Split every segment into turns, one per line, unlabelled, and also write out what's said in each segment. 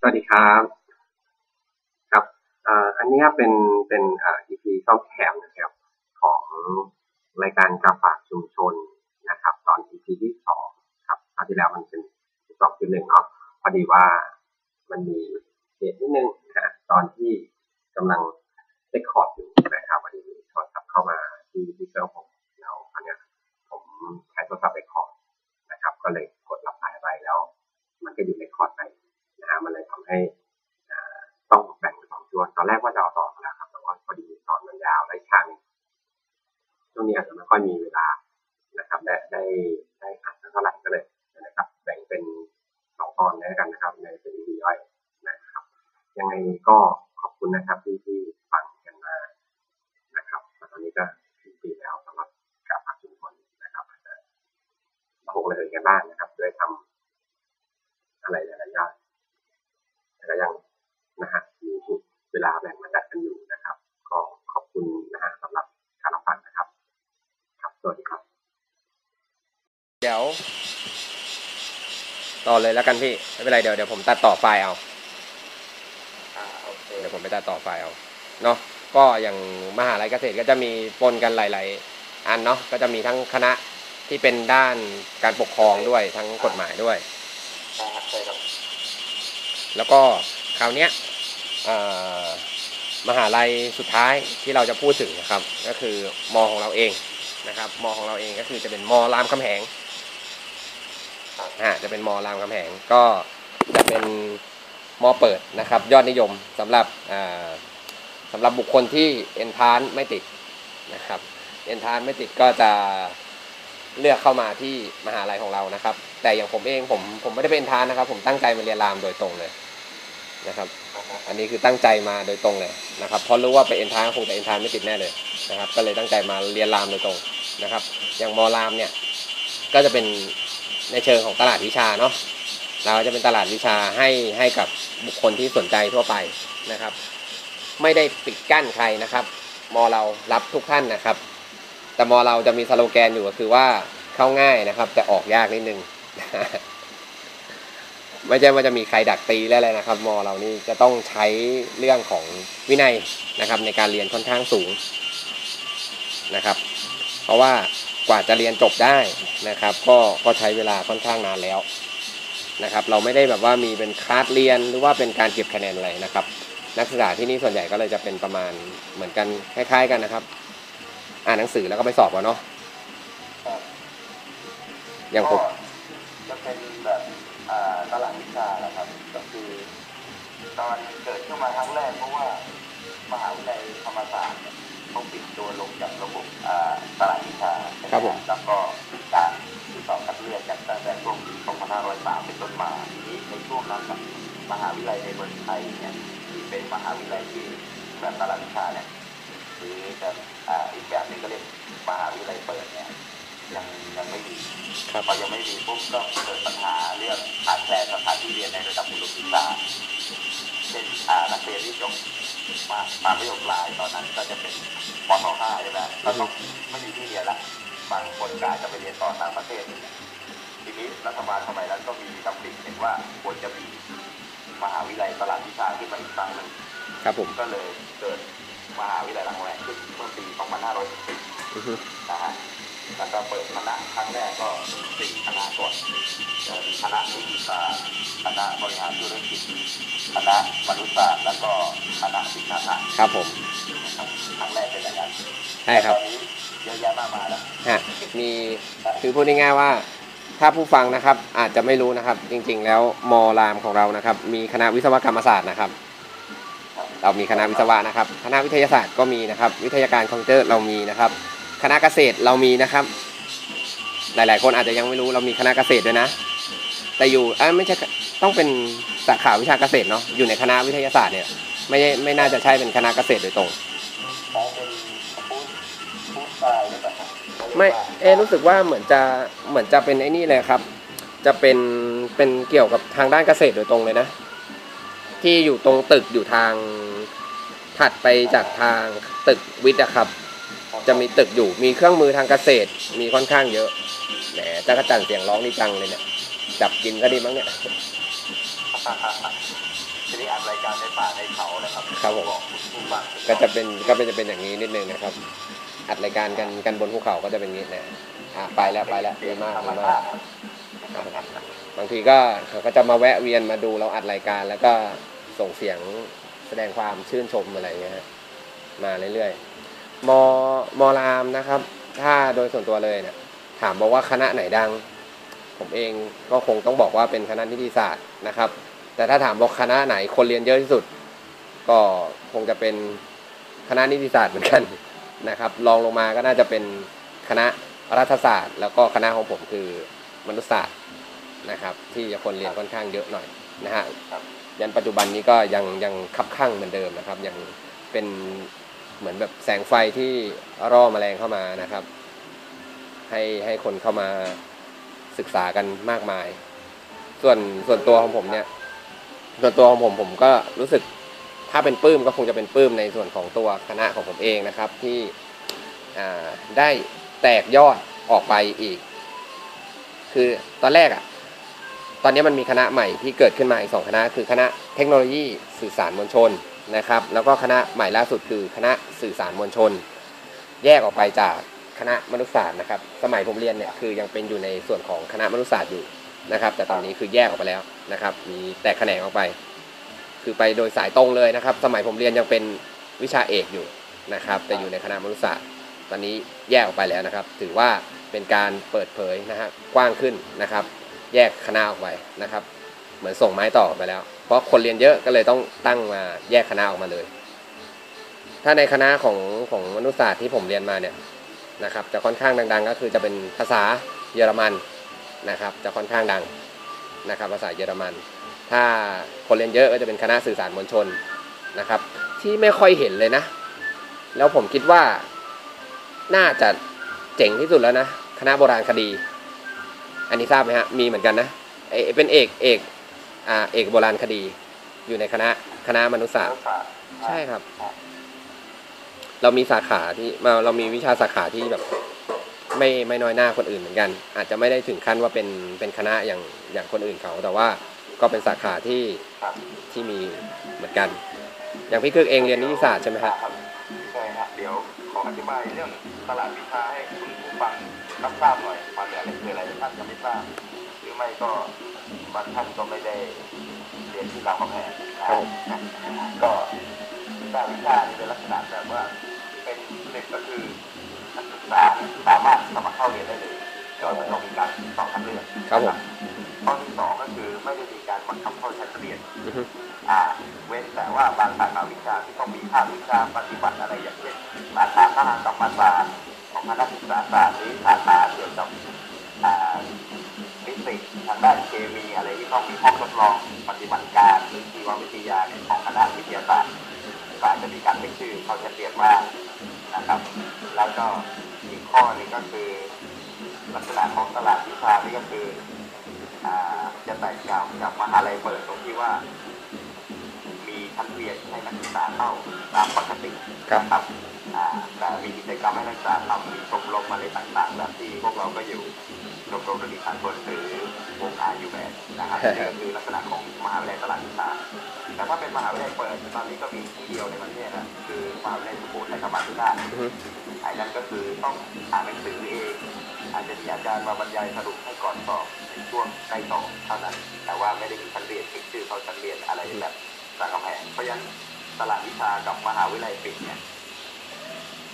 สวัสดีครับครับอันนี้เป็นเป็นอ่า EP ซ่อมแถมนะครับของรายการกาฝากชุมชนนะครับ ตอน EP ที่สองครับคราวที่แล้วมันเป็นสองจุดหนึ่งเนาะพอดีว่ามันมีเหตุนิดนึงนะตอนที่กำลังเรคคอร์ดอยู่นะครับพอดีมีโทรศัพท์เข้ามาที่ที่เครื่องผมแล้วอันเนี้ยผมใช้โทรศัพท์เรคคอร์ดนะครับ ก็เลยกดรับสายไปแล้ว มันก็หยุดเรคคอร์ดไป มันเลยทำให้ต้องแบ่งเป็นสองช่วงตอนแรกว่าจะเอาต่อแล้วครับแต่ว่าพอดีตอนมันยาวและอีกครั้งช่วงนี้อาจจะไม่ค่อยมีเวลานะครับได้ได้ได้อ่านสักเท่าไหร่ก็เลยนะครับ แบ่งเป็นสองตอนแล้วกันนะครับ ในเป็นวีย่อยนะครับ ยังไงก็ขอบคุณนะครับที่ที่ฟังกันมานะครับตอนนี้ก็ถึงปีแล้วสำหรับการพักชุมชนนะครับอาจจะโหเลยกันบ้างนะครับด้วยทำอะไรหลายๆอย่าง ก็ยังนะฮะมีเวลาแบ่งมาจัดกันอยู่นะครับ ก็ขอบคุณนะฮะสำหรับการรับฟังนะครับ ครับสวัสดีครับ
เดี๋ยว ต่อเลยแล้วกันพี่ ไม่เป็นไรเดี๋ยวเดี๋ยวผมตัดต่อไฟล์เอา
อ่าโอเค
เดี๋ยวผมไปตัดต่อไฟล์เอาเนาะก็อย่างมหาลัยเกษตรก็จะมีปนกันหลาย ๆ อันเนาะก็จะมีทั้งคณะที่เป็นด้านการปกครองด้วยทั้งกฎหมายด้วย
ใช่ครับใช่ครับ
แล้วก็คราวนี้มหาลัยสุดท้ายที่เราจะพูดถึงนะครับ ก็คือมอของเราเองนะครับมอของเราเองก็คือจะเป็นมอรามคำแหงอ่าจะเป็นมอรามคำแหงก็จะเป็นมอเปิดนะครับ ยอดนิยมสำหรับอ่าสำหรับบุคคลที่เอนทานไม่ติดนะครับเอนทานไม่ติดก็จะเลือกเข้ามาที่มหาลัยของเรานะครับ แต่อย่างผมเองผมผมไม่ได้เป็นเอนทานนะครับ ผมตั้งใจมาเรียนรามโดยตรงเลย นะครับ อันนี้คือตั้งใจมาโดยตรงเลยนะครับเพราะรู้ว่าไปเอ็นทานคงจะเอ็นทานไม่ติดแน่เลยนะครับ ก็เลยตั้งใจมาเรียนรามโดยตรงนะครับ อย่างมอรามเนี่ยก็จะเป็นในเชิงของตลาดวิชาเนาะเราจะเป็นตลาดวิชาให้ให้กับบุคคลที่สนใจทั่วไปนะครับ ไม่ได้ปิดกั้นใครนะครับ มอเรารับทุกท่านนะครับ แต่มอเราจะมีสโลแกนอยู่ก็คือว่าเข้าง่ายนะครับ แต่ออกยากนิดนึง ไม่ใช่ว่าจะมีใครดักตีแล้วอะไรนะครับมอเรานี่จะต้องใช้เรื่องของวินัยนะครับ ในการเรียนค่อนข้างสูงนะครับ เพราะว่ากว่าจะเรียนจบได้นะครับ ก็ก็ใช้เวลาค่อนข้างนานแล้วนะครับ เราไม่ได้แบบว่ามีเป็นคลาสเรียนหรือว่าเป็นการเก็บคะแนนอะไรนะครับ นักศึกษาที่นี่ส่วนใหญ่ก็เลยจะเป็นประมาณเหมือนกันคล้าย ๆ กันนะครับ อ่านหนังสือแล้วก็ไปสอบเอาเนาะอย่างผม
จะเป็นแบบ อ่าตลาดวิชาแหละครับก็คือตอนเกิดขึ้นมาครั้งแรกเพราะว่ามหาวิทยาลัยธรรมศาสตร์เนี่ยเขาปิดตัวลงจากระบบอ่าตลาดวิชา
ครับผม
แล้วก็การที่สอบคัดเลือกจากตั้งแต่ช่วงปี2503เป็นต้นมาทีนี้ในช่วงนั้นน่ะมหาวิทยาลัยในเมืองไทยเนี่ยที่เป็นมหาวิทยาลัยที่แบบตลาดวิชาเนี่ยหรือจะอ่าอีกแบบหนึงก็เรียกมหาวิทยาลัยเปิดเนี่ย ยังยังไม่มี
ครับ
พอยังไม่มีปุ๊บก็เกิดปัญหาเรื่องขาดแคลนสถานที่เรียนในระดับอุดมศึกษาเช่นอ่านักเรียนที่จบมามาไม่ยกลายตอนนั้นก็จะเป็นปทห้าใช่ไหมก็ต้องไม่มีที่เรียนละบางคนกอาจจะไปเรียนต่อต่างประเทศทีนี้รัฐบาลสมัยนั้นก็มีดำริเห็นว่าควรจะมีมหาวิทยาลัยตลาดวิชาขึ้นมาอีกครั้งหนึ่ง
ครับผม
ก็เลยเกิดมหาวิทยาลัยรังแรงขึ้นเมื่อปี 2510
อือฮึ
นะฮะ แล้วก็เปิดคณะครั้งแรกก็สี่คณะก่อนคณะนิติศาสตร์คณะบริหารธุรกิจคณะมนุษยศาสตร์แล้วก็คณะศิลปศาสตร์
ครับผม
ครั้งแรกเป็นอย่างนั้น
ใช่ครับ
ตอนนี้เยอะแยะมากมายแล้ว
ฮะมีคือพูดง่ายๆว่าถ้าผู้ฟังนะครับอาจจะไม่รู้นะครับ จริง ๆ แล้วมอรามของเรานะครับ มีคณะวิศวกรรมศาสตร์นะครับ เรามีคณะวิศวะนะครับ คณะวิทยาศาสตร์ก็มีนะครับ วิทยาการคอมพิวเตอร์เรามีนะครับ คณะเกษตรเรามีนะครับ หลาย ๆ คนอาจจะยังไม่รู้เรามีคณะเกษตรด้วยนะ แต่อยู่เอ้ยไม่ใช่ต้องเป็นสาขาวิชาเกษตรเนาะอยู่ในคณะวิทยาศาสตร์เนี่ยไม่ไม่น่าจะใช่เป็นคณะเกษตรโดยตรง
เขาเป็นฟู้ดฟู้ดสไตล์หรือเปล่าครับ
ไม่เอะรู้สึกว่าเหมือนจะเหมือนจะเป็นไอ้นี่เลยครับ จะเป็นเป็นเกี่ยวกับทางด้านเกษตรโดยตรงเลยนะ ที่อยู่ตรงตึกอยู่ทางถัดไปจากทางตึกวิทย์อะครับ จะมีตึกอยู่ มีเครื่องมือทางเกษตร มีค่อนข้างเยอะ แหมจักรจันทร์เสียงร้องนี่จังเลยเนี่ย จับกินก็ดีมั้งเนี่ย
คทีนี้อัดรายการในป่าในเขานะครับ
ครับผม
อกคุณผู้ฟัง
ก็จะเป็นก็เป็นจะเป็นอย่างนี้นิดนึงนะครับ อัดรายการกันกันบนภูเขาก็จะเป็นอย่างนี้นะอะไปแล้วไปแล้วดีมาก
ธรรม
ดี
ชามา
ก
ติครับ
บางทีก็เขาก็จะมาแวะเวียนมาดูเราอัดรายการ แล้วก็ส่งเสียงแสดงความชื่นชมอะไรอย่างเงี้ยฮะมาเรื่อย มมรามนะครับ ถ้าโดยส่วนตัวเลยเนี่ยถามบอกว่าคณะไหนดัง ผมเองก็คงต้องบอกว่าเป็นคณะนิติศาสตร์นะครับ แต่ถ้าถามบอกคณะไหนคนเรียนเยอะที่สุด ก็คงจะเป็นคณะนิติศาสตร์เหมือนกันนะครับรองลงมาก็น่าจะเป็นคณะรัฐศาสตร์ แล้วก็คณะของผมคือมนุษยศาสตร์นะครับ ที่จะคนเรียนค่อนข้างเยอะหน่อยนะฮะ
ครับ
ยันปัจจุบันนี้ก็ยังยังคับข้างเหมือนเดิมนะครับ ยังเป็น เหมือนแบบแสงไฟที่ร่อแมลงเข้ามานะครับ ให้ให้คนเข้ามาศึกษากันมากมาย ส่วนส่วนตัวของผมเนี่ย ส่วนตัวของผมผมก็รู้สึกถ้าเป็นปื้มก็คงจะเป็นปื้มในส่วนของตัวคณะของผมเองนะครับ ที่ได้แตกยอดออกไปอีก คือตอนแรกอะตอนนี้มันมีคณะใหม่ที่เกิดขึ้นมาอีกสองคณะ คือคณะเทคโนโลยีสื่อสารมวลชน นะครับ แล้วก็คณะใหม่ล่าสุดคือคณะสื่อสารมวลชน แยกออกไปจากคณะมนุษยศาสตร์นะครับ สมัยผมเรียนเนี่ยคือยังเป็นอยู่ในส่วนของคณะมนุษยศาสตร์อยู่นะครับ แต่ตอนนี้คือแยกออกไปแล้วนะครับ มีแตกแขนงออกไป คือไปโดยสายตรงเลยนะครับ สมัยผมเรียนยังเป็นวิชาเอกอยู่นะครับ แต่อยู่ในคณะมนุษยศาสตร์ ตอนนี้แยกออกไปแล้วนะครับ ถือว่าเป็นการเปิดเผยนะฮะกว้างขึ้นนะครับ แยกคณะออกไปนะครับ เหมือนส่งไม้ต่อไปแล้ว เพราะคนเรียนเยอะก็เลยต้องตั้งมาแยกคณะออกมาเลย ถ้าในคณะของของมนุษยศาสตร์ที่ผมเรียนมาเนี่ยนะครับ จะค่อนข้างดัง ๆ ก็คือจะเป็นภาษาเยอรมันนะครับ จะค่อนข้างดังนะครับ ภาษาเยอรมัน ถ้าคนเรียนเยอะก็จะเป็นคณะสื่อสารมวลชนนะครับ ที่ไม่ค่อยเห็นเลยนะ แล้วผมคิดว่าน่าจะเจ๋งที่สุดแล้วนะ คณะโบราณคดี อันนี้ทราบไหมฮะมีเหมือนกันนะเอเป็นเอกเอก อ่าเอกโบราณคดี อยู่ในคณะคณะมนุษยศาสตร์ใช่ครับ เรามีสาขาที่มาเรามีวิชาสาขาที่แบบ ไม่ไม่น้อยหน้าคนอื่นเหมือนกัน อาจจะไม่ได้ถึงขั้นว่าเป็นเป็นคณะอย่างอย่างคนอื่นเขา แต่ว่าก็เป็นสาขาที่
ครับ
ที่มีเหมือนกัน อย่างพี่คึกเองเรียนนิติศาสตร์ใช่ไหมฮะ
ครับใช่ฮะเดี๋ยวขออธิบายเรื่องตลาดวิชาให้คุณผู้ฟังรับทราบหน่อยความอะไรคืออะไรท่านก็ไม่ทราบหรือไม่ก็ บางท่านก็ไม่ได้เรียนที่รามคำแหงนะก็ตลาดวิชานี่เป็นลักษณะแบบว่าเป็นหนึ่งก็คือนักศึกษาสามารถสมัครเข้าเรียนได้เลยโดยไม่ต้องมีการสอบคัดเลือก
ครับผม
ข้อที่สองก็คือไม่ได้มีการบังคับเข้าชั้นเรียน
อือฮึ
อ่าเว้นแต่ว่าบางสาขาวิชาที่ต้องมีภาควิชาปฏิบัติอะไรอย่างเช่นสาขาทหารกรรมศาสตร์ของคณะศึกษาศาสตร์หรือสาขาเกี่ยวกับอ่า ฟิสิกส์ทางด้านเคมีอะไรที่ต้องมีห้องทดลองปฏิบัติการหรือชีววิทยาเนี่ยของคณะวิทยาศาสตร์ก็อาจจะมีการเป็นชื่อเข้าชั้นเรียนว่างนะครับ แล้วก็อีกข้อหนึงก็คือ ลักษณะของตลาดวิชานี่ก็คืออ่าจะแตกต่างจากมหาลัยเปิดตรงที่ว่า มีชั้นเรียนให้นักศึกษาเข้าตามปกติ
ครับ
นะครับอ่าแต่มีกิจกรรมให้นักศึกษาทำมีชมรมอะไรต่างๆแบบที่พวกเราก็อยู่ ชมรมดนตรีสากลหรือวงอาอยู่แบบนะครับนี่ก็คือลักษณะของมหาวิทยาลัยตลาดวิชาแต่ถ้าเป็นมหาวิทยาลัยเปิดตอนนี้ก็มีที่เดียวในประเทศนะคือมหาวิทยาลัยสุโขทัยธรรมาธิราช
อือฮึ
ไอ้นั่นก็คือต้องอ่านหนังสือเองอาจจะมีอาจารย์มาบรรยายสรุปให้ก่อนสอบในช่วงใกล้สอบเท่านั้น แต่ว่าไม่ได้มีชั้นเรียนติดชื่อเขาชั้นเรียนอะไรแบบรามคำแหงเพราะฉะนั้นตลาดวิชากับมหาวิทยาลัยปิดเนี่ย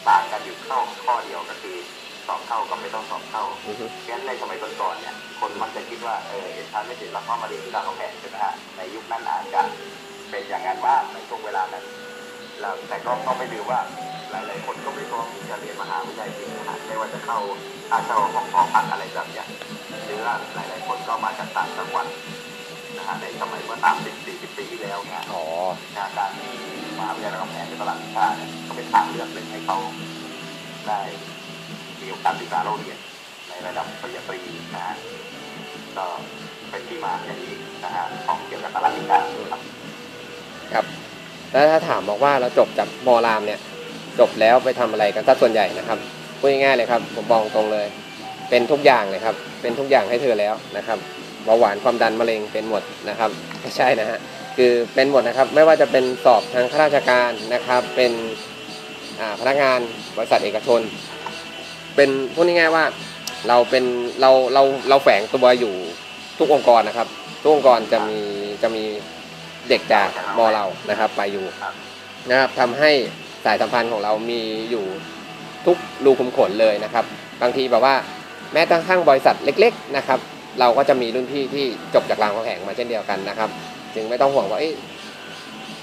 ต่างกันอยู่ข้อข้อเดียวก็คือ สอบเข้ากับไม่ต้องสอบเข้า
อือฮึ
เพราะฉะนั้นในสมัยก่อนๆเนี่ยคนมักจะคิดว่าเออเอ็นทรานไม่ติดแล้วก็มาเรียนที่รามคำแหงใช่ไหมฮะในยุคนั้นอาจจะเป็นอย่างนั้นว่างในช่วงเวลานั้นแล้วแต่ก็ต้องไม่ลืมว่าหลาย ๆ คนก็ไม่พร้อมที่จะเรียนมหาวิทยาลัยจริงนะฮะไม่ว่าจะเข้าอาเช่าห้องหอพักอะไรแบบเนี้ยหรือว่าหลาย ๆ คนก็มาจากต่างจังหวัดนะฮะในสมัยเมื่อสามสิบสี่สิบปีที่แล้วเนี่ย
อ๋อ
การที่มหาวิทยาลัยรามคำแหงเป็นตลาดวิชาเนี่ยก็เป็นทางเลือกหนึ่งให้เขาได้ มีโอกาสศึกษาเราเรียนในระดับปริญญาตรีนะฮะก็เป็นที่มาอย่างนี้นะฮะของเกี่ยวกับตลาดวิชาครับ
ครับ แล้วถ้าถามบอกว่าเราจบจากมอรามเนี่ย จบแล้วไปทำอะไรกันซะส่วนใหญ่นะครับพูดง่ายๆเลยครับ ผมบอกตรงเลย เป็นทุกอย่างเลยครับ เป็นทุกอย่างให้เธอแล้วนะครับเบาหวานความดันมะเร็งเป็นหมดนะครับไม่ใช่นะฮะคือเป็นหมดนะครับไม่ว่าจะเป็นสอบทางข้าราชการนะครับ เป็นพนักงานบริษัทเอกชน เป็นพูดง่ายๆว่าเราเป็นเราเราเราแฝงตัวอยู่ทุกองค์กรนะครับ ทุกองค์กรจะมีจะมีเด็กจากมอเรานะครับ ไปอยู่นะครับทำให้สายสัมพันธ์ของเรามีอยู่ทุกรูขุมขนเลยนะครับ บางทีแบบว่าแม้กระทั่งบริษัทเล็ก ๆนะครับ เราก็จะมีรุ่นพี่ที่จบจากรามคำแหงมาเช่นเดียวกันนะครับ จึงไม่ต้องห่วงว่า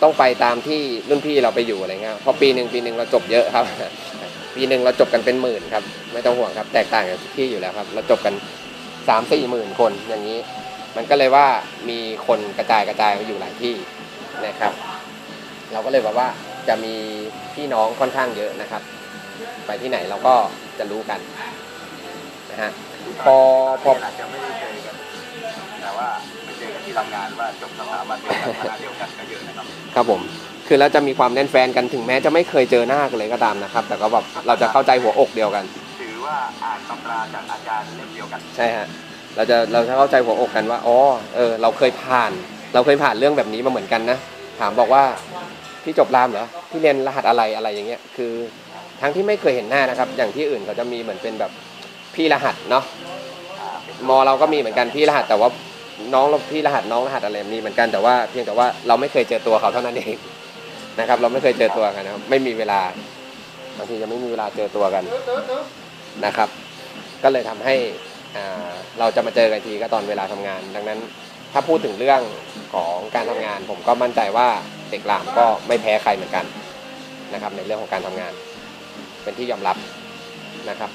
ต้องไปตามที่รุ่นพี่เราไปอยู่อะไรเงี้ยพราะปีหนึ่งปีหนึ่งเราจบเยอะครับ ปีหนึ่งเราจบกันเป็นหมื่นครับ ไม่ต้องห่วงครับ แตกต่างจากทุกที่อยู่แล้วครับ เราจบกันสามสี่หมื่นคนอย่างนี้ มันก็เลยว่ามีคนกระจายกระจายไปอยู่หลายที่นะครับ เราก็เลยแบบว่าจะมีพี่น้องค่อนข้างเยอะนะครับ ไปที่ไหนเราก็จะรู้กันนะฮะพอพอ
อาจจะไม่ได้เจอกันแต่ว่าไปเจอกันที่ทำงานว่าจบสถาบันเดียวกันคณะเดียวกันก็เยอะนะครับ
ครับผม คือแล้วจะมีความแน่นแฟนกันถึงแม้จะไม่เคยเจอหน้ากันเลยก็ตามนะครับ แต่ก็แบบเราจะเข้าใจหัวอกเดียวกัน
ถือว่าอ่านตำราจากอาจารย์เล่มเดียวกัน
ใช่ฮะเราจะเราจะเข้าใจหัวอกกันว่าอ๋อเออเราเคยผ่าน เราเคยผ่านเรื่องแบบนี้มาเหมือนกันนะถามบอกว่าพี่จบรามเหรอพี่เรียนรหัสอะไรอะไรอย่างเงี้ยคือ ทั้งที่ไม่เคยเห็นหน้านะครับ อย่างที่อื่นเขาจะมีเหมือนเป็นแบบพี่รหัสเนาะ
อ่าเป็น
มอเราก็มีเหมือนกันพี่รหัสแต่ว่าน้องเราพี่รหัสน้องรหัสอะไรมีเหมือนกันแต่ว่าเพียงแต่ว่าเราไม่เคยเจอตัวเขาเท่านั้นเอง นะครับ เราไม่เคยเจอตัวกันนะครับ ไม่มีเวลาบางทีจะไม่มีเวลาเจอตัวกันนะครับ ก็เลยทำให้อ่าเราจะมาเจอกันทีก็ตอนเวลาทำงาน ดังนั้นถ้าพูดถึงเรื่องของการทำงาน ผมก็มั่นใจว่าเด็กหลามก็ไม่แพ้ใครเหมือนกันนะครับ ในเรื่องของการทำงาน เป็นที่ยอมรับนะครับ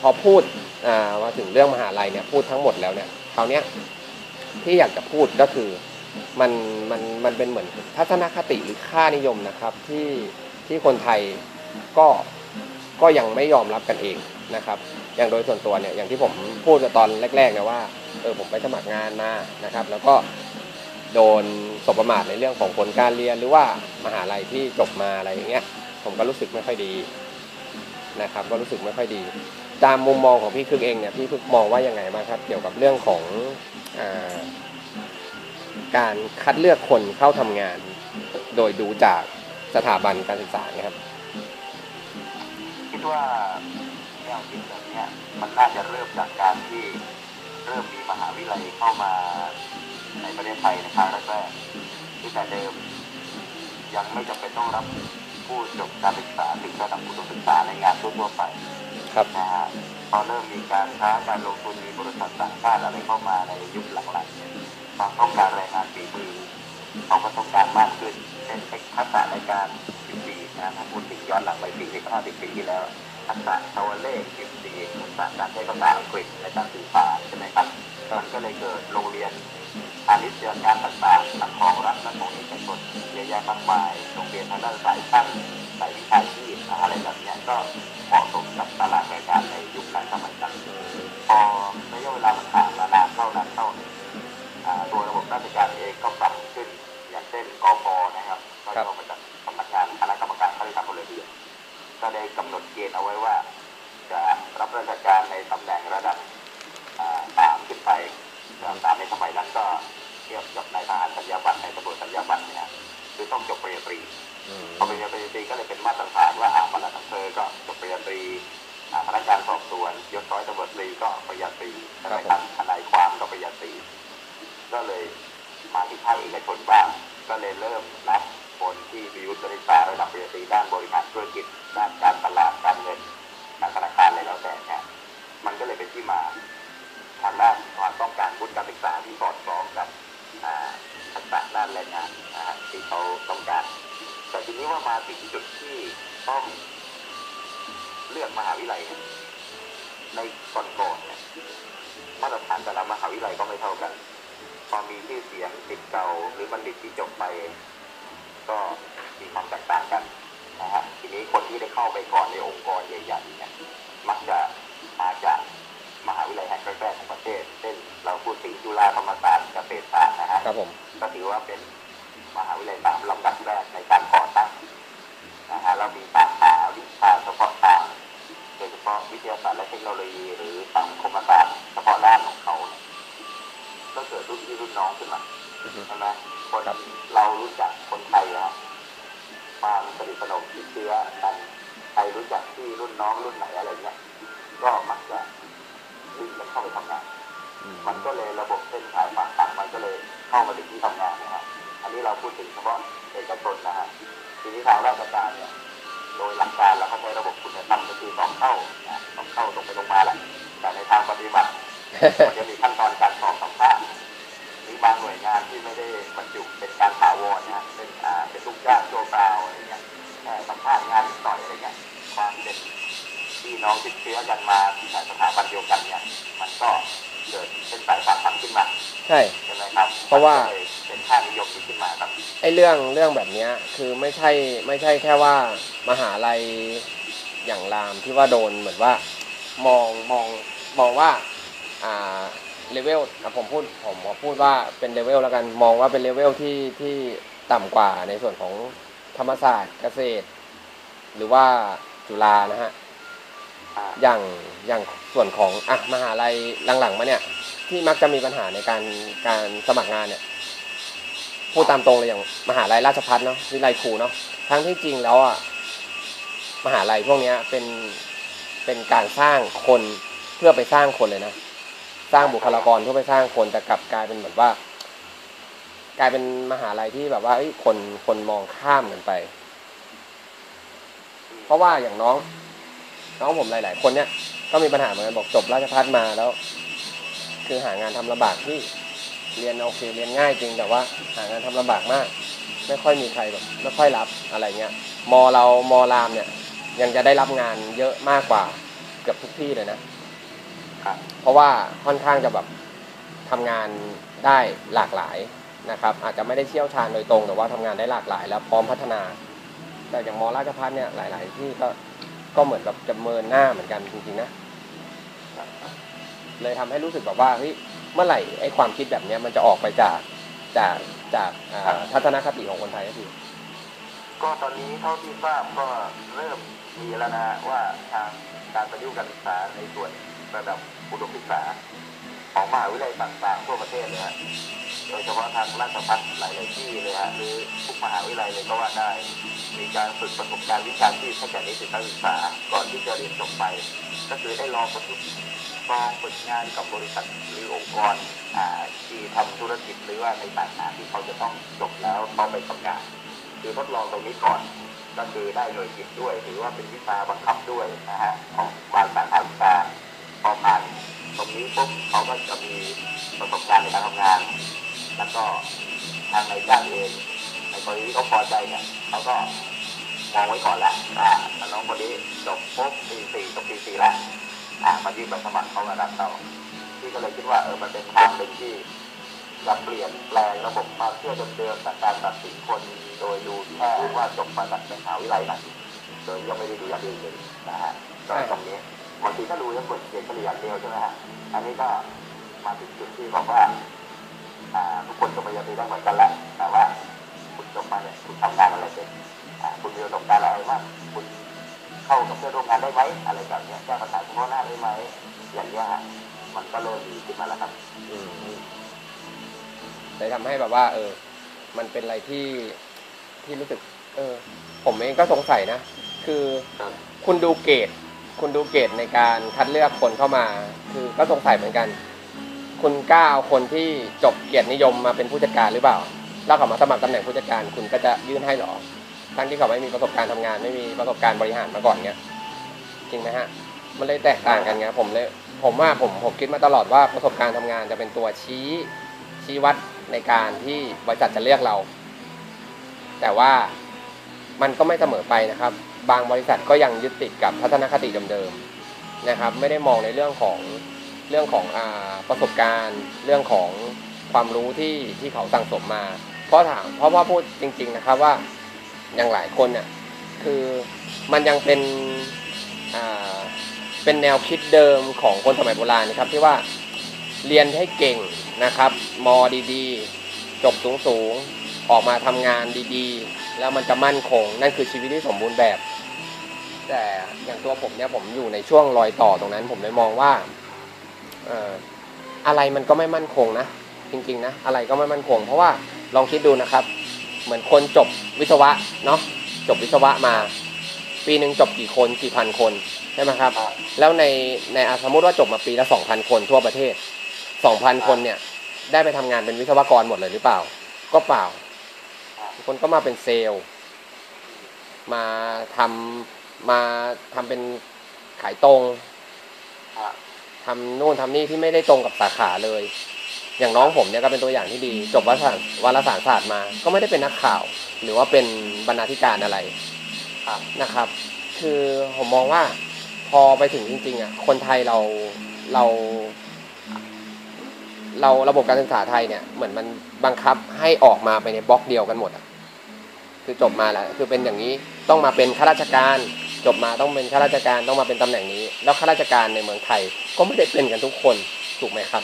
พอพูดอ่ามาถึงเรื่องมหาลัยเนี่ยพูดทั้งหมดแล้วเนี่ยคราวนี้ที่อยากจะพูดก็คือ มันมันมันเป็นเหมือนทัศนคติหรือค่านิยมนะครับที่ที่คนไทยก็ก็ยังไม่ยอมรับกันเองนะครับ อย่างโดยส่วนตัวเนี่ยอย่างที่ผมพูดตอนแรกๆเนี่ยว่าเออผมไปสมัครงานมานะครับ แล้วก็โดนสบประมาทในเรื่องของผลการเรียนหรือว่ามหาลัยที่จบมาอะไรอย่างเงี้ย ผมก็รู้สึกไม่ค่อยดีนะครับ ก็รู้สึกไม่ค่อยดี ตามมุมมองของพี่คึกเองเนี่ยพี่คึกมองว่ายังไงบ้างครับ เกี่ยวกับเรื่องของอา การคัดเลือกคนเข้าทำงาน โดยดูจากสถาบันการศึกษาเนี่ยครับ
คิดว่าแนวคิดแบบเนี้ยมันน่าจะเริ่มจากการที่เริ่มมีมหาวิทยาลัยเข้ามาในประเทศไทยในครั้งแรกๆที่แต่เดิม ยังไม่จำเป็นต้องรับผู้จบการศึกษาถึงระดับอุดมศึกษาในงานทั่วๆไป
ครับ
นะฮะพอเริ่มมีการค้าการลงทุนมีบริษัทต่างชาติอะไรเข้ามาในยุคหลังๆ เนี่ยความต้องการแรงงานฝีมือเขาก็ต้องการมากขึ้นเช่นทักษะในการพิมพ์ดีนะถ้าพูดถึงย้อนหลังไปสี่สิบห้าสิบปีที่แล้วทักษะชาวเลขพิมพ์ดีทักษะการใช้ภาษาอังกฤษในการสื่อสารใช่ไหมครับมันก็เลยเกิดโรงเรียนอาณิชการต่างๆทั้งของรัฐและของเอกชนเยอะแยะมากมายโรงเรียนทางด้านสายช่างสายวิชาชีพอะไรแบบนี้ก็เหมาะสมกับตลาดแรงงานในยุคนั้นสมัยนั้นพอระยะเวลามันผ่านมานานเข้านานเข้าเนี่ยอ่า ตัวระบบราชการเองก็ปรับขึ้นอย่างเช่นกพนะครับก็ย่อมาจากสำนักงานคณะกรรมการข้าราชการพลเรือนก็ได้กำหนดเกณฑ์เอาไว้ว่า จะรับราชการในตำแหน่งระดับอ่าสามขึ้นไประดับสามในสมัยนั้นก็เทียบกับนายทหารสัญญาบัตรในตำรวจสัญญาบัตรเนี่ยคือต้องจบปริญญาตรีพอปริญญาตรีก็เลยเป็นมาตรฐานว่าอ่าปลัดอำเภอก็จบปริญญาตรีอ่าพนักงานสอบสวนยศร้อยตำรวจตรีก็ปริญญาตรีใช่ไหมครับทนายความก็ปริญญาตรี ก็เลยมาที่ภาคเอกชนบ้างก็เลยเริ่มรับคนที่มีวุฒิการศึกษาระดับปริญญาตรีด้านบริหารธุรกิจด้านการตลาดการเงินการธนาคารอะไรแล้วแต่เนี่ยมันก็เลยเป็นที่มาทางด้านความต้องการวุฒิการศึกษาที่สอดคล้องกับอ่าทักษะด้านแรงงานที่เขาต้องการแต่ทีนี้ว่ามาถึงจุดที่ต้องเลือกมหาวิทยาลัยเนี่ยในก่อนๆเนี่ยมาตรฐานแต่ละมหาวิทยาลัยก็ไม่เท่ากัน พอมีชื่อเสียงติดเก่า หรือบัณฑิตที่จบไป ก็มีความแตกต่างกันนะฮะทีนี้คนที่ได้เข้าไปก่อนในองค์กรใหญ่ๆเนี่ยมักจะมาจากมหาวิทยาลัยแห่งแรกๆของประเทศ เช่น เราพูดถึงจุฬาธรรมศาสตร์เกษตรศาสตร์นะฮะ
ครับผม
ก็ถือว่าเป็นมหาวิทยาลัยสามลำดับแรกในการก่อตั้งนะฮะเรามีสาขาวิชาเฉพาะทางโดยเฉพาะวิทยาศาสตร์และเทคโนโลยี หรือสังคมศาสตร์เฉพาะด้านของเขาเนี่ย ก็เกิดรุ่นพี่รุ่นน้องขึ้นมา
อือฮึ
ใช่ไหมคน
ครับ
เรารู้จักคนไทยนะความสนิทสนมติดเชื้อกันใครรู้จักที่รุ่นน้องรุ่นไหนอะไรเงี้ยก็มักจะวิ่งกันเข้าไปทำงาน
อืม
มันก็เลยระบบเส้นสายฝากฝั่งมันก็เลยเข้ามาถึงที่ทำงานนะฮะอันนี้เราพูดถึงเฉพาะเอกชนนะฮะทีนี้ทางราชการเนี่ยโดยหลักการเราเขาใช้ระบบคุณธรรมก็คือต้องเข้านะต้องเข้าตรงไปตรงมาแหละแต่ในทางปฏิบัติ มันจะมีขั้นตอนการสอบสัมภาษณ์มีบางหน่วยงานที่ไม่ได้บรรจุเป็นการถาวรนะเป็นอ่าเป็นลูกจ้างชั่วคราวอะไรเงี้ยแค่สัมภาษณ์งานนิดหน่อยอะไรเงี้ยความเป็นพี่น้องติดเชื้อกันมาที่สถาบันเดียวกันเนี่ยมันก็เกิดเป็นสายฝากฝังขึ้นมา
ใช่
ใช่ไหมครับ
เพราะว่า
เป็นค่านิยมที่ขึ้นมาครับ
ไอ้เรื่องเรื่องแบบเนี้ยคือไม่ใช่ไม่ใช่แค่ว่ามหาลัยอย่างรามที่ว่าโดนเหมือนว่ามองมองมองว่า เลเวลอะผมพูดผมขอพูดว่าเป็นเลเวลแล้วกันมองว่าเป็นเลเวลที่ที่ต่ำกว่าในส่วนของธรรมศาสตร์เกษตร หรือว่าจุฬานะฮะ
อ
ย่างอย่างส่วนของอะมหาลัยหลังๆมาเนี่ย ที่มักจะมีปัญหาในการการสมัครงานเนี่ยพูดตามตรงเลยอย่างมหาลัยราชพัฒเนาะวิไลครูเนาะทั้งที่จริงแล้วอะมหาลัยพวกนี้เป็นเป็นการสร้างคนเพื่อไปสร้างคนเลยนะ สร้างบุคลากรเพื่อไปสร้างคนแต่กลับกลายเป็นแบบว่า กลายเป็นมหาลัยที่แบบว่าเอ้ยคนคนมองข้ามกันไป เพราะว่าอย่างน้อง น้องผมหลาย ๆ คนเนี่ยก็มีปัญหาเหมือนกันบอกจบราชพัฒมาแล้ว คือหางานทำลำบากที่เรียนโอเคเรียนง่ายจริงแต่ว่าหางานทำลำบากมาก ไม่ค่อยมีใครแบบไม่ค่อยรับอะไรเงี้ยมอเรามอรามเนี่ย ยังจะได้รับงานเยอะมากกว่าเกือบทุกที่เลยนะ
ครับ
ราะว่าค่อนข้างจะแบบทำงานได้หลากหลายนะครับ อาจจะไม่ได้เชี่ยวชาญโดยตรงแต่ว่าทำงานได้หลากหลาย แล้วพร้อมพัฒนาแต่อย่างมอราชพัฒน์เนี่ยหลาย ๆ ที่ก็ก็เหมือนกับจะเมินหน้าเหมือนกันจริงๆนะเลยทำให้รู้สึกแบบว่าเฮ้ยเมื่อไหร่ไอ้ความคิดแบบเนี้ยมันจะออกไปจากจากจากทัศนคติของคนไทยก็คือ
ก็ตอนนี้เท่าที่ทราบก็เริ่มมีแล้วนะฮะว่าทางการประยุกต์การศึกษาในส่วนระดับ อุดมศึกษา ของมหาวิทยาลัยต่างๆทั่วประเทศเลยฮะโดยเฉพาะทางราชภัฏหลายๆที่เลยฮะหรือทุกมหาวิทยาลัยเลยก็ว่าได้ มีการฝึกประสบการณ์วิชาชีพให้แก่นิสิตนักศึกษาก่อนที่จะเรียนจบไป ก็คือได้ลองประสบลองฝึกงานกับบริษัทหรือองค์กรที่ทำธุรกิจหรือว่าในสาขาที่เขาจะต้องจบแล้วต้องไปทำงานคือทดลองตรงนี้ก่อนก็คือได้หน่วยกิจด้วยถือว่าเป็นวิชาบังคับด้วยนะฮะของบางสาขาวิชา พอผ่านตรงนี้ปุ๊บเขาก็จะมีประสบการณ์ในการทำงาน แล้วก็ทางในจ้างเองในกรณีที่เขาพอใจเนี่ยเขาก็มองไว้ก่อนแหละอ่าน้องคนนี้จบปุ๊บปีสี่จบปีสี่แล้วอ่ามายื่นใบสมัครเขามารับเราที่ก็เลยคิดว่าเออมันเป็นทางหนึ่งที่จะเปลี่ยนแปลงระบบความเชื่อเดิมๆจากการตัดสินคนโดยดูแค่ว่าจบมาจากมหาวิทยาลัยไหนโดยยังไม่ได้ดูอย่างอื่นเลยนะฮะตรงนี้ บางทีก็ดูแค่บทเขียนเฉลี่ยอย่างเดียวใช่ไหมฮะอันนี้ก็มาถึงจุดที่บอกว่าอ่าทุกคนจบปริญญาตรีได้เหมือนกันแล้วแต่ว่าคุณจบมาเนี่ยคุณทำงานอะไรเป็นอ่าคุณมีประสบการณ์อะไรบ้างคุณเข้ากับเพื่อนร่วมงานได้ไหมอะไรแบบเนี้ยแก้ปัญหาเฉพาะหน้าได้ไหมอย่างเงี้ยฮะมันก็เริ่มดีขึ้นมาแล้วครับ
อืมเลยทำให้แบบว่า เออ มันเป็นอะไรที่ที่รู้สึก เออ ผมเองก็สงสัยนะ คือ
ครับ
คุณดูเกรด คุณดูเกรดในการคัดเลือกคนเข้ามา คือก็สงสัยเหมือนกัน คุณกล้าเอาคนที่จบเกียรตินิยมมาเป็นผู้จัดการหรือเปล่าแล้วเขามาสมัครตำแหน่งผู้จัดการคุณก็จะยื่นให้หรอ ทั้งที่เขาไม่มีประสบการณ์ทำงาน ไม่มีประสบการณ์บริหารมาก่อนเงี้ยจริงไหมฮะ มันเลยแตกต่างกันไงผมเลยผมว่าผมผมคิดมาตลอดว่าประสบการณ์ทำงานจะเป็นตัวชี้ชี้วัดในการที่บริษัทจะเลือกเรา แต่ว่ามันก็ไม่เสมอไปนะครับ บางบริษัทก็ยังยึดติดกับทัศนคติเดิมๆนะครับ ไม่ได้มองในเรื่องของเรื่องของอประสบการณ์ เรื่องของความรู้ที่ที่เขาสั่งสมมา เพราะถามเพราะว่าพูดจริง ๆนะครับว่าอย่างหลายคนเนี่ยคือมันยังเป็นเป็นแนวคิดเดิมของคนสมัยโบราณนะครับที่ว่าเรียนให้เก่งนะครับมดีๆ จบสูงๆ ออกมาทำงานดีๆ แล้วมันจะมั่นคง นั่นคือชีวิตที่สมบูรณ์แบบ แต่อย่างตัวผมเนี่ยผมอยู่ในช่วงรอยต่อตรงนั้น ผมเลยมองว่าเอ่ออะไรมันก็ไม่มั่นคงนะจริงๆนะอะไรก็ไม่มั่นคง เพราะว่าลองคิดดูนะครับ เหมือนคนจบวิศวะเนาะจบวิศวะมา ปีหนึ่งจบกี่คนกี่พันคนใช่ไหมครับ แล้วในในสมมติว่าจบมาปีละสองพันคนทั่วประเทศสองพันคนเนี่ย ได้ไปทำงานเป็นวิศวกรหมดเลยหรือเปล่า ก็เปล่า คนก็มาเป็นเซลล์ มาทำ มาทำเป็นขายตรง
อ่า
ทำนู่นทำนี่ที่ไม่ได้ตรงกับสาขาเลย อย่างน้องผมเนี่ยก็เป็นตัวอย่างที่ดี จบวารสารวารสารศาสตร์มา ก็ไม่ได้เป็นนักข่าว หรือว่าเป็นบรรณาธิการอะไร
ครับ
นะครับ คือผมมองว่าพอไปถึงจริงๆอะคนไทยเราเรา เราระบบการศึกษาไทยเนี่ย เหมือนมันบังคับให้ออกมาไปในบล็อกเดียวกันหมดอะคือจบมาแล้วคือเป็นอย่างนี้ต้องมาเป็นข้าราชการ จบมาต้องเป็นข้าราชการต้องมาเป็นตำแหน่งนี้ แล้วข้าราชการในเมืองไทยก็ไม่ได้เป็นกันทุกคนถูกไหมครับ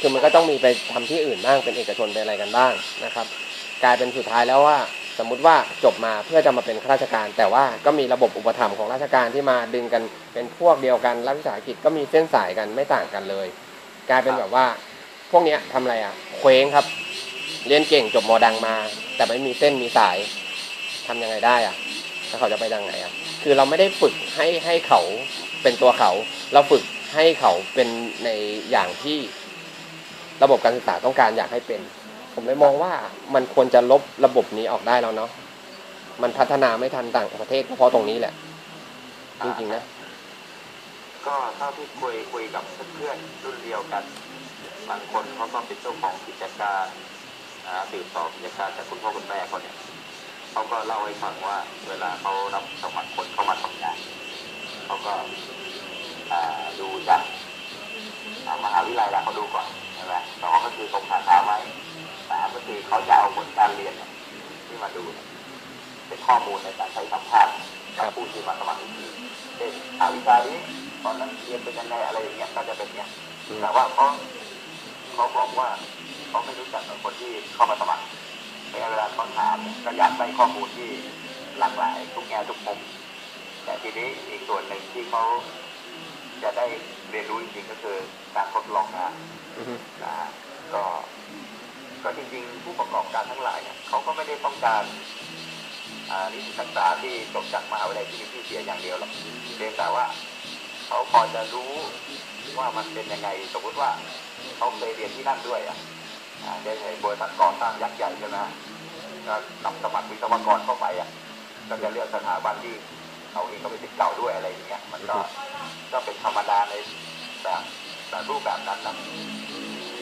คือมันก็ต้องมีไปทำที่อื่นบ้างเป็นเอกชนเป็นอะไรกันบ้างนะครับ กลายเป็นสุดท้ายแล้วว่าสมมุติว่าจบมาเพื่อจะมาเป็นข้าราชการ แต่ว่าก็มีระบบอุปถัมภ์ของราชการที่มาดึงกันเป็นพวกเดียวกันรัฐวิสาหกิจก็มีเส้นสายกันไม่ต่างกันเลย กลายเป็นแบบว่า พวกเนี้ยทำอะไรอะเคว้งครับ เรียนเก่งจบมอดังมา แต่ไม่มีเส้นมีสายทำยังไงได้อะถ้าเขาจะไปดังไหนอะ คือเราไม่ได้ฝึกให้ให้เขาเป็นตัวเขา เราฝึกให้เขาเป็นในอย่างที่ระบบการศึกษาต้องการอยากให้เป็น ผมเลยมองว่ามันควรจะลบระบบนี้ออกได้แล้วเนาะมันพัฒนาไม่ทันต่างประเทศเพราะตรงนี้แหละ จริงๆนะ
ก็เท่าที่คุยคุยกับเพื่อนๆรุ่นเดียวกันบางคนเขาก็เป็นเจ้าของกิจการสืบต่อกิจการจากคุณพ่อคุณแม่เขาเนี่ย เขาก็เล่าให้ฟังว่า เวลาเขารับสมัครคนเข้ามาทำงานเขาก็อ่าดูจากอ่ามหาวิทยาลัยแล้วเขาดูก่อนใช่ไหมสองก็คือตรงสาขาไหมสามก็คือเขาจะเอาผลการเรียนเนี่ยที่มาดูเนี่ยเป็นข้อมูลในการใช้สัมภาษณ์กับผู้ที่มาสมัครอีกทีเช่นอาวิชานี้ตอนนั้นเรียนเป็นยังไงอะไรอย่างเงี้ยก็จะเป็นเนี้ยแต่ว่าเขาเขาบอกว่าเขาไม่รู้จักกับคนที่เข้ามาสมัครใน เวลาเขาถามเนี่ยก็อยากได้ข้อมูลที่หลากหลายทุกแง่ทุกมุม แต่ทีนี้อีกส่วนหนึ่งที่เขาจะได้เรียนรู้จริงๆก็คือการทดลองงาน
อือฮึ
นะฮะก็ก็จริงๆ ผู้ประกอบการทั้งหลายเนี่ยเขาก็ไม่ได้ต้องการอ่านิสิตศึกษาที่จบจากมหาวิทยาลัยที่มีชื่อเสียงอย่างเดียวหรอกเพียงแต่ว่า เขาพอจะรู้ว่ามันเป็นยังไง สมมติว่าเขาเคยเรียนที่นั่นด้วยอะอ่า ได้เห็นบริษัทก่อสร้างยักษ์ใหญ่ใช่ไหมก็นำสมัครวิศวกรเข้าไปอะก็จะเลือกสถาบันที่เขาเองก็เป็นศิษย์เก่าด้วยอะไรอย่างเงี้ย มันก็ก็เป็นธรรมดาในแบบแบบรูปแบบนั้นนะ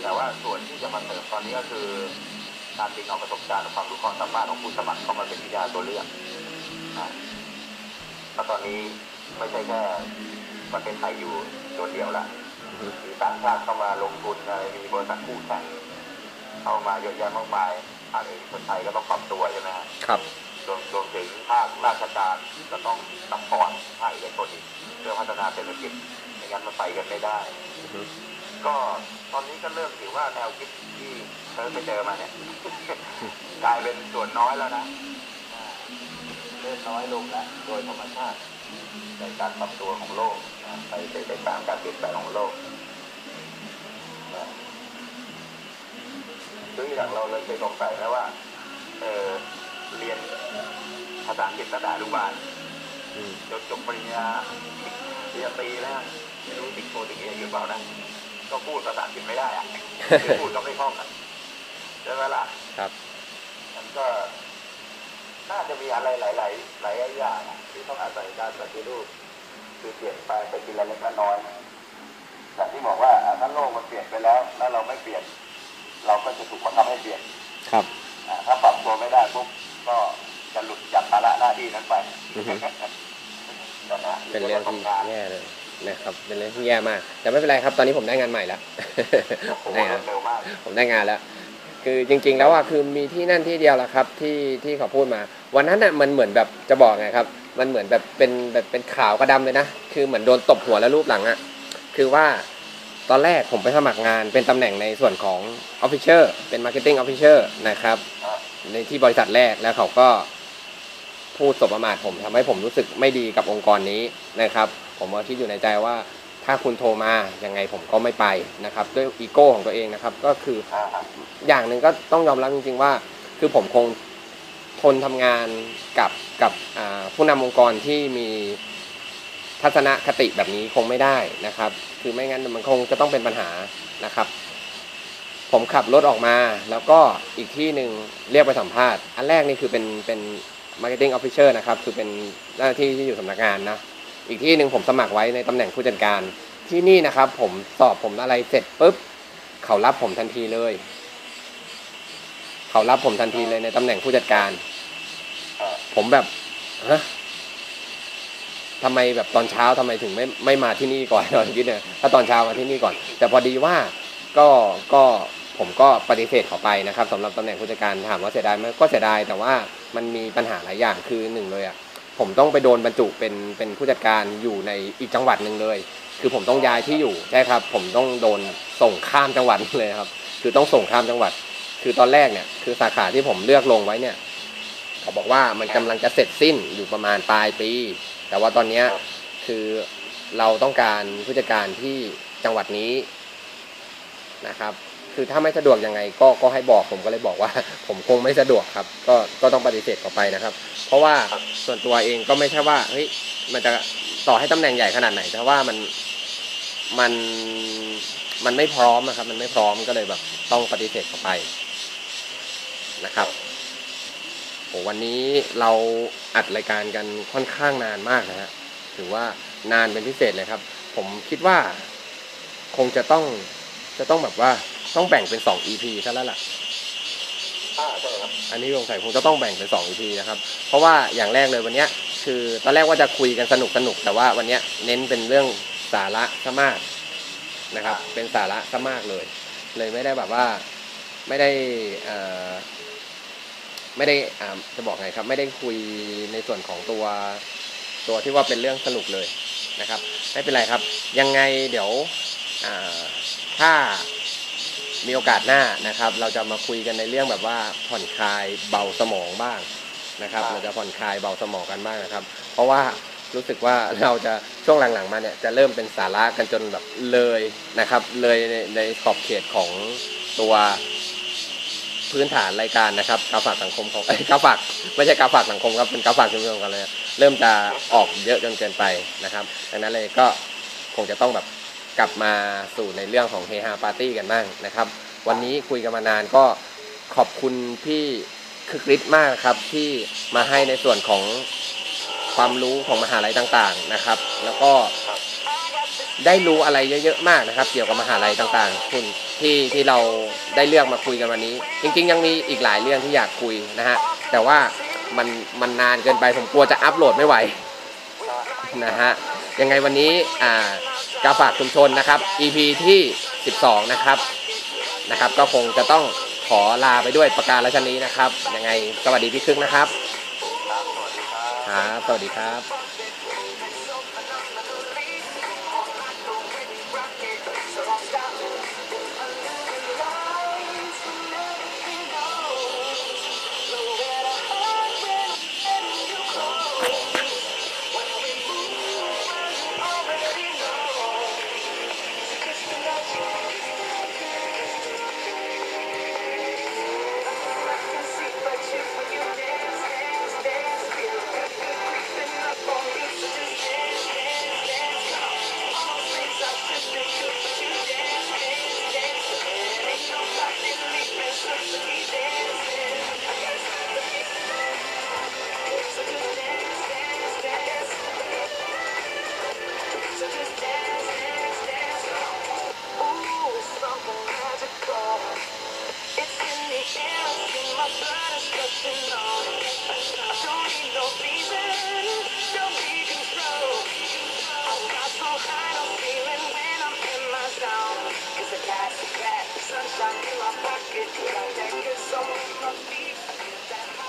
แต่ว่าส่วนที่จะมาเสริมตอนนี้ก็คือการดึงเอาประสบการณ์และความรู้ความสามารถของผู้สมัครเข้ามาเป็นวิทยาตัวเลือกนะแล้วตอนนี้ไม่ใช่แค่ประเทศไทยอยู่ตัวเดียวละมีต่างชาติเข้ามาลงทุนอะไรมีบริษัทคู่แข่ง เข้ามาเยอะแยะมากมายภาคเอกชนไทยก็ต้องปรับตัวใช่ไหมฮะ
ครับ
รวมรวมถึงภาคราชการก็ต้อง support ภาคเอกชนอีกเพื่อพัฒนาเศรษฐกิจไม่งั้นมันไปกันไม่ได้
อือฮึ
ก็ตอนนี้ก็เริ่มถือว่าแนวคิดที่เธอไปเจอมาเนี่ยกลายเป็นส่วนน้อยแล้วนะอ่าเริ่มน้อยลงแล้วโดยธรรมชาติในการปรับตัวของโลกนะไปไปไปตามการเปลี่ยนแปลงของโลกนะ ด้วยอย่างเราเลยเคยสงสัยนะว่า เออเรียนภาษาอังกฤษตั้งแต่อนุบาล
อืม
จนจบปริญญาปริญญาตรีแล้วไม่รู้ติดโทติดเอกหรือเปล่านะก็พูดภาษาอังกฤษไม่ได้อะคือพูดก็ไม่คล่องอะใช่ไหมล่ะ
ครับ
มันก็น่าจะมีอะไรหลาย ๆ หลายอย่างอะที่ต้องอาศัยการปฏิรูปคือเปลี่ยนแปลงไปทีละเล็กละน้อยแต่ที่บอกว่าอะถ้าโลกมันเปลี่ยนไปแล้ว แล้วเราไม่เปลี่ยน เราก็จะถูกบังคับให้เปลี่ยน
ครับ
อะถ้าปรับตัวไม่ได้ปุ๊บก็จะหลุดจากภาระหน้าที่นั้นไป
อือฮึ
นะฮะ
เป็นเรื่องที่
ทำงาน
แย่เลยนะครับเป็นเรื่องที่แย่มาก แต่ไม่เป็นไรครับ ตอนนี้ผมได้งานใหม่แล้ว
โอ้โห
ได้
ร
แล้ว
วดเร็วมาก
ผมได้งานแล้ว คือจริง ๆ แล้วอะคือมีที่นั่นที่เดียวแหละครับที่ที่เขาพูดมา วันนั้นอะมันเหมือนแบบจะบอกไงครับ มันเหมือนแบบเป็นแบบเป็นขาวกระดำเลยนะคือเหมือนโดนตบหัวแล้วรูปหลังอะคือว่า ตอนแรกผมไปสมัครงานเป็นตำแหน่งในส่วนของ Officer เป็น Marketing Officer นะครับ ในที่บริษัทแรกแล้วเขาก็พูดสบประมาทผมทำให้ผมรู้สึกไม่ดีกับองค์กรนี้นะครับ ผมก็คิดอยู่ในใจว่าถ้าคุณโทรมายังไงผมก็ไม่ไปนะครับ ด้วยอีโก้ของตัวเองนะครับ ก็คือ
อ
ย่างหนึ่งก็ต้องยอมรับจริง ๆ ว่า คือผมคงทนทำงานกับกับผู้นำองค์กรที่มี ทัศนคติแบบนี้คงไม่ได้นะครับ คือไม่งั้นมันคงจะต้องเป็นปัญหานะครับ ผมขับรถออกมา แล้วก็อีกที่หนึ่งเรียกไปสัมภาษณ์ อันแรกนี่คือเป็นเป็น marketing officer นะครับ คือเป็นหน้าที่ที่อยู่สำนักงานนะ อีกที่หนึ่งผมสมัครไว้ในตำแหน่งผู้จัดการ ที่นี่นะครับ ผมสอบผมอะไรเสร็จปุ๊บเขารับผมทันทีเลย เขารับผมทันทีเลยในตำแหน่งผู้จัดการ ผมแบบฮะ ทำไมแบบตอนเช้าทำไมถึงไม่ไม่มาที่นี่ก่อนตอนคิดเนี่ยถ้าตอนเช้ามาที่นี่ก่อน แต่พอดีว่าก็ก็ผมก็ปฏิเสธเขาไปนะครับสำหรับตำแหน่งผู้จัดการถามว่าเสียดายไหมก็เสียดายแต่ว่ามันมีปัญหาหลายอย่างคือหนึ่งเลยอะผมต้องไปโดนบรรจุเป็นเป็นผู้จัดการอยู่ในอีกจังหวัดหนึ่งเลย คือผมต้องย้ายที่อยู่ใช่ครับ ผมต้องโดนส่งข้ามจังหวัดเลยครับ คือต้องส่งข้ามจังหวัด คือตอนแรกเนี่ยคือสาขาที่ผมเลือกลงไว้เนี่ยเขาบอกว่ามันกำลังจะเสร็จสิ้นอยู่ประมาณปลายปี แต่ว่าตอนนี้คือเราต้องการผู้จัดการที่จังหวัดนี้นะครับ คือถ้าไม่สะดวกยังไงก็ก็ให้บอกผมก็เลยบอกว่า ผมคงไม่สะดวกครับ ก็ก็ต้องปฏิเสธเขาไปนะครับ เพราะว่าส่วนตัวเองก็ไม่ใช่ว่าเฮ้ยมันจะต่อให้ตำแหน่งใหญ่ขนาดไหนแต่ว่ามันมันมันไม่พร้อมนะครับ มันไม่พร้อมก็เลยแบบต้องปฏิเสธเขาไปนะครับ โหวันนี้เราอัดรายการกันค่อนข้างนานมากนะฮะถือว่านานเป็นพิเศษเลยครับ ผมคิดว่า คงจะต้องจะต้องแบบว่าต้องแบ่งเป็น 2 EP ซะแล้วล่ะ
อ่าใช่ครับ
อันนี้สงสัยคงจะต้องแบ่งเป็น 2 EP นะครับ เพราะว่าอย่างแรกเลยวันเนี้ย คือตอนแรกว่าจะคุยกันสนุกสนุกแต่ว่าวันเนี้ยเน้นเป็นเรื่องสาระซะมากนะครับ เป็นสาระซะมากเลย เลยไม่ได้แบบว่าไม่ได้เอ่อ ไม่ได้อ่าจะบอกไงครับ ไม่ได้คุยในส่วนของตัวตัวที่ว่าเป็นเรื่องสนุกเลยนะครับ ไม่เป็นไรครับ ยังไงเดี๋ยวอ่าถ้ามีโอกาสหน้านะครับ เราจะมาคุยกันในเรื่องแบบว่าผ่อนคลายเบาสมองบ้างนะครับ เราจะผ่อนคลายเบาสมองกันบ้างนะครับ เพราะว่ารู้สึกว่าเราจะช่วงหลังๆมาเนี่ยจะเริ่มเป็นสาระกันจนแบบเลยนะครับ เลยในในขอบเขตของตัว พื้นฐานรายการนะครับกาฝากสังคมของเอ้ยกาฝากไม่ใช่กาฝากสังคมครับเป็นกาฝากชุมชนกันเลยเริ่มจะออกเยอะจนเกินไปนะครับดังนั้นเลยก็คงจะต้องแบบกลับมาสู่ในเรื่องของเฮฮาปาร์ตี้กันบ้างนะครับ วันนี้คุยกันมานานก็ขอบคุณพี่คึกฤทธิ์มากครับที่มาให้ในส่วนของความรู้ของมหาลัยต่างๆนะครับ แล้วก็ ได้รู้อะไรเยอะๆมากนะครับ เกี่ยวกับมหาลัยต่างๆ คุณที่ที่เราได้เลือกมาคุยกันวันนี้ จริงๆ ยังมีอีกหลายเรื่องที่อยากคุยนะฮะแต่ว่ามันมันนานเกินไปผมกลัวจะอัปโหลดไม่ไหวนะฮะยังไงวันนี้อ่ากาฝากชุมชนนะครับ EP ที่ 12 นะครับนะครับ ก็คงจะต้องขอลาไปด้วยประการราชนี้นะครับยังไงสวัสดีพี่ครึ่งนะครับ
ครับสวัสดีครับ
ครับสวัสดีครับ